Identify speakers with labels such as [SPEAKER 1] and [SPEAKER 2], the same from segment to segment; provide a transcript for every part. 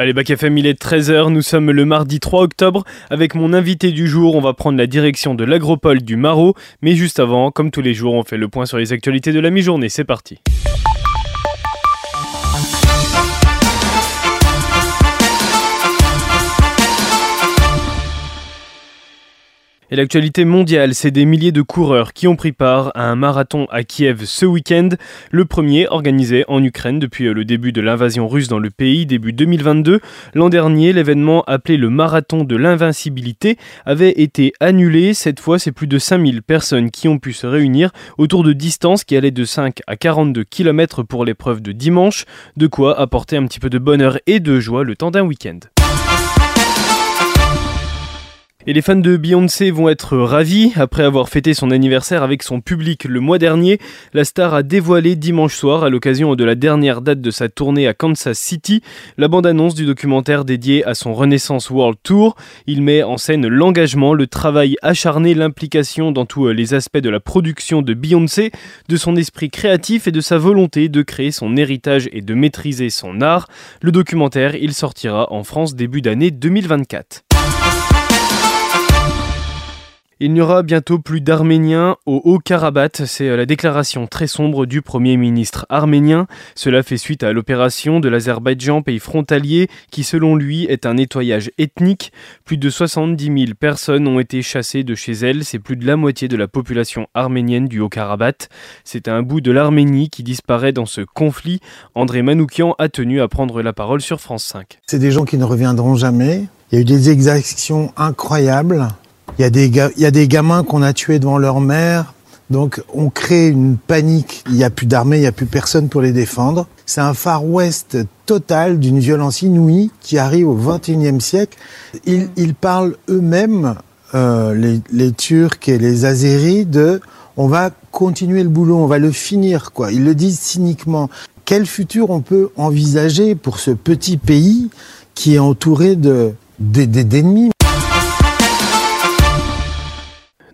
[SPEAKER 1] Allez, Bac FM, il est 13h, nous sommes le mardi 3 octobre. Avec mon invité du jour, on va prendre la direction de l'agropole du Marot. Mais juste avant, comme tous les jours, on fait le point sur les actualités de la mi-journée. C'est parti. Et l'actualité mondiale, c'est des milliers de coureurs qui ont pris part à un marathon à Kiev ce week-end, le premier organisé en Ukraine depuis le début de l'invasion russe dans le pays, début 2022. L'an dernier, l'événement appelé le marathon de l'invincibilité avait été annulé. Cette fois, c'est plus de 5000 personnes qui ont pu se réunir autour de distances qui allaient de 5 à 42 km pour l'épreuve de dimanche, de quoi apporter un petit peu de bonheur et de joie le temps d'un week-end. Et les fans de Beyoncé vont être ravis. Après avoir fêté son anniversaire avec son public le mois dernier, la star a dévoilé dimanche soir, à l'occasion de la dernière date de sa tournée à Kansas City, la bande-annonce du documentaire dédié à son Renaissance World Tour. Il met en scène l'engagement, le travail acharné, l'implication dans tous les aspects de la production de Beyoncé, de son esprit créatif et de sa volonté de créer son héritage et de maîtriser son art. Le documentaire, il sortira en France début d'année 2024. Il n'y aura bientôt plus d'Arméniens au Haut-Karabakh. C'est euh, la déclaration très sombre du Premier ministre arménien. Cela fait suite à l'opération de l'Azerbaïdjan, pays frontalier, qui selon lui est un nettoyage ethnique. Plus de 70 000 personnes ont été chassées de chez elles. C'est plus de la moitié de la population arménienne du Haut-Karabakh. C'est un bout de l'Arménie qui disparaît dans ce conflit. André Manoukian a tenu à prendre la parole sur France 5.
[SPEAKER 2] C'est des gens qui ne reviendront jamais. Il y a eu des exactions incroyables. Il y a des, il y a des gamins qu'on a tués devant leur mère. Donc on crée une panique. Il n'y a plus d'armée, il n'y a plus personne pour les défendre. C'est un Far West total d'une violence inouïe qui arrive au XXIe siècle. Ils, ils parlent eux-mêmes, euh, les, les Turcs et les Azéris, de on va continuer le boulot, on va le finir. quoi. Ils le disent cyniquement. Quel futur on peut envisager pour ce petit pays qui est entouré de d'ennemis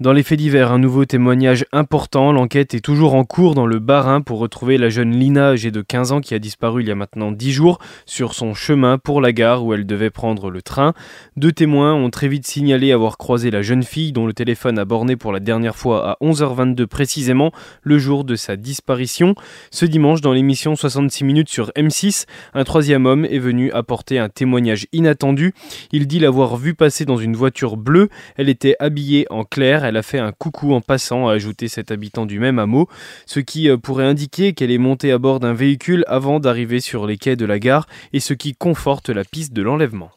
[SPEAKER 1] dans les faits divers, un nouveau témoignage important. L'enquête est toujours en cours dans le Bas-Rhin pour retrouver la jeune Lina, âgée de 15 ans, qui a disparu il y a maintenant 10 jours, sur son chemin pour la gare où elle devait prendre le train. Deux témoins ont très vite signalé avoir croisé la jeune fille, dont le téléphone a borné pour la dernière fois à 11h22 précisément, le jour de sa disparition. Ce dimanche, dans l'émission 66 minutes sur M6, un troisième homme est venu apporter un témoignage inattendu. Il dit l'avoir vue passer dans une voiture bleue. Elle était habillée en clair elle a fait un coucou en passant, a ajouté cet habitant du même hameau, ce qui euh, pourrait indiquer qu'elle est montée à bord d'un véhicule avant d'arriver sur les quais de la gare et ce qui conforte la piste de l'enlèvement.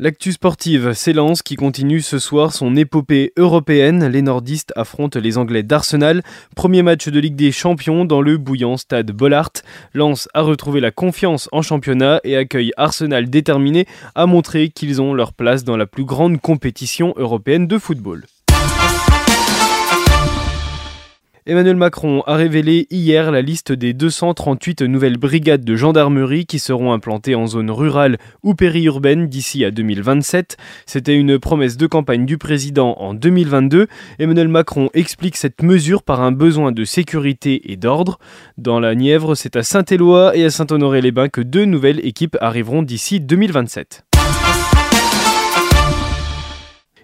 [SPEAKER 1] L'actu sportive s'élance qui continue ce soir son épopée européenne. Les nordistes affrontent les Anglais d'Arsenal. Premier match de Ligue des Champions dans le bouillant stade Bollard. Lens a retrouvé la confiance en championnat et accueille Arsenal déterminé à montrer qu'ils ont leur place dans la plus grande compétition européenne de football. Emmanuel Macron a révélé hier la liste des 238 nouvelles brigades de gendarmerie qui seront implantées en zone rurale ou périurbaine d'ici à 2027. C'était une promesse de campagne du président en 2022. Emmanuel Macron explique cette mesure par un besoin de sécurité et d'ordre. Dans la Nièvre, c'est à Saint-Éloi et à Saint-Honoré-les-Bains que deux nouvelles équipes arriveront d'ici 2027.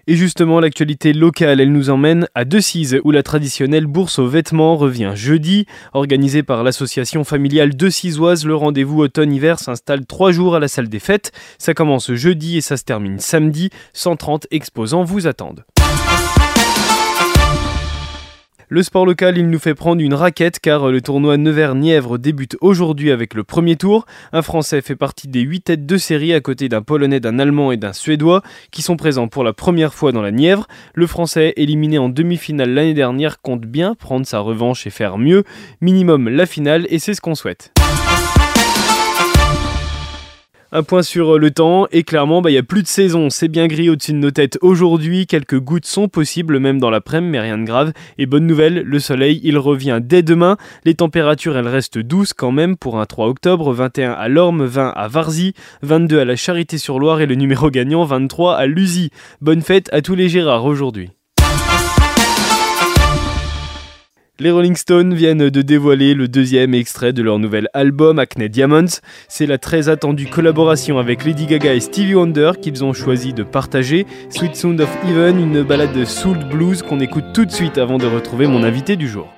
[SPEAKER 1] Et justement, l'actualité locale, elle nous emmène à Decize, où la traditionnelle bourse aux vêtements revient jeudi. Organisée par l'association familiale Decisoise, le rendez-vous automne-hiver s'installe trois jours à la salle des fêtes. Ça commence jeudi et ça se termine samedi. 130 exposants vous attendent. Le sport local, il nous fait prendre une raquette car le tournoi Nevers-Nièvre débute aujourd'hui avec le premier tour. Un Français fait partie des 8 têtes de série à côté d'un Polonais, d'un Allemand et d'un Suédois qui sont présents pour la première fois dans la Nièvre. Le Français, éliminé en demi-finale l'année dernière, compte bien prendre sa revanche et faire mieux. Minimum la finale et c'est ce qu'on souhaite. Un point sur euh, le temps, et clairement, bah, il n'y a plus de saison. C'est bien gris au-dessus de nos têtes aujourd'hui. Quelques gouttes sont possibles, même dans l'après-midi, mais rien de grave. Et bonne nouvelle, le soleil, il revient dès demain. Les températures, elles restent douces quand même pour un 3 octobre. 21 à Lorme, 20 à Varzy, 22 à la Charité-sur-Loire et le numéro gagnant, 23 à Lusy. Bonne fête à tous les Gérards aujourd'hui.
[SPEAKER 3] Les Rolling Stones viennent de dévoiler le deuxième extrait de leur nouvel album Acne Diamonds. C'est la très attendue collaboration avec Lady Gaga et Stevie Wonder qu'ils ont choisi de partager. Sweet Sound of Even, une balade de soul blues qu'on écoute tout de suite avant de retrouver mon invité du jour.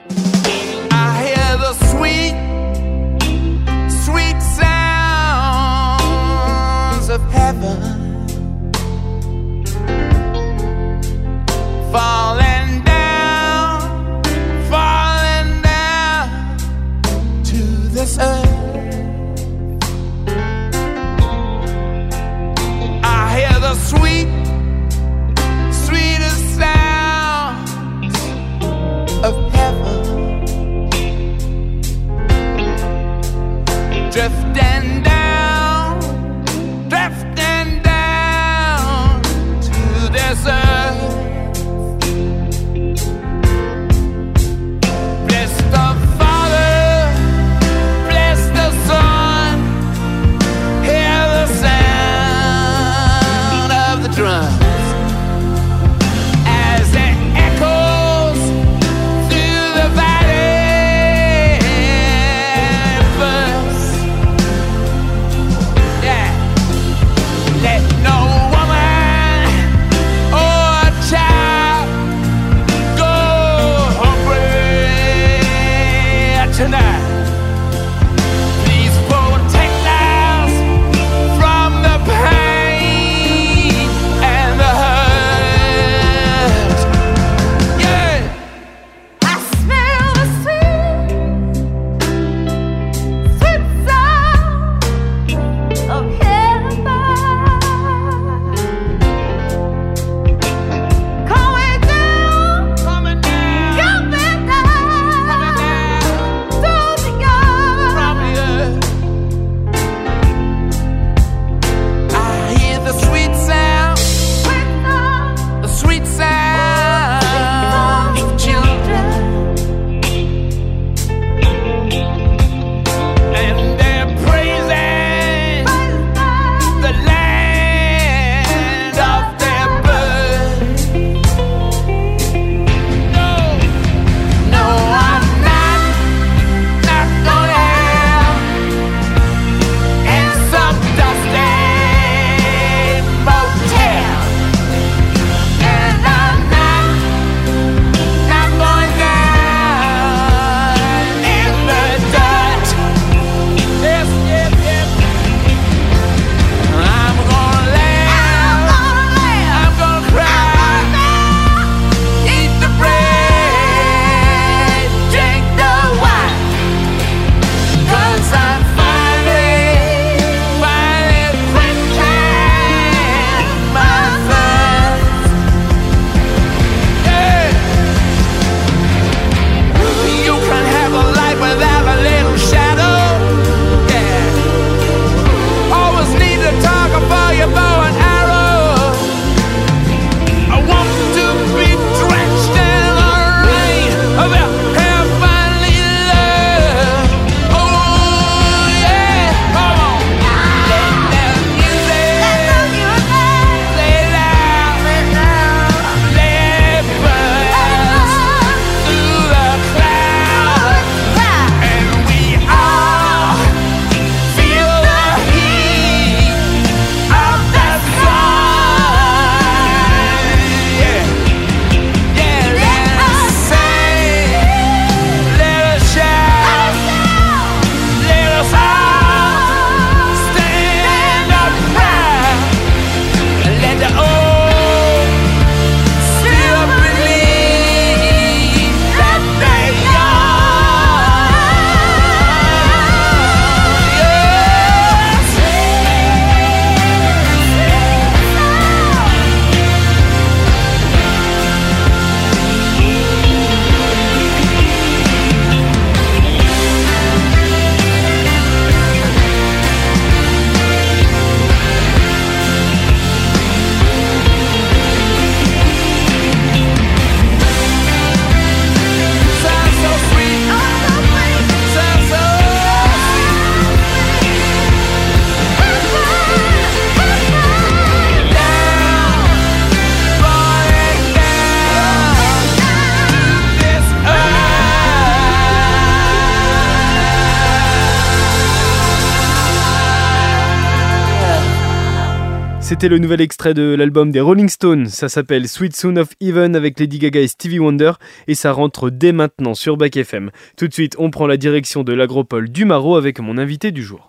[SPEAKER 1] C'était le nouvel extrait de l'album des Rolling Stones. Ça s'appelle Sweet Soon of Even avec Lady Gaga et Stevie Wonder et ça rentre dès maintenant sur Back FM. Tout de suite, on prend la direction de l'agropole du Maro avec mon invité du jour.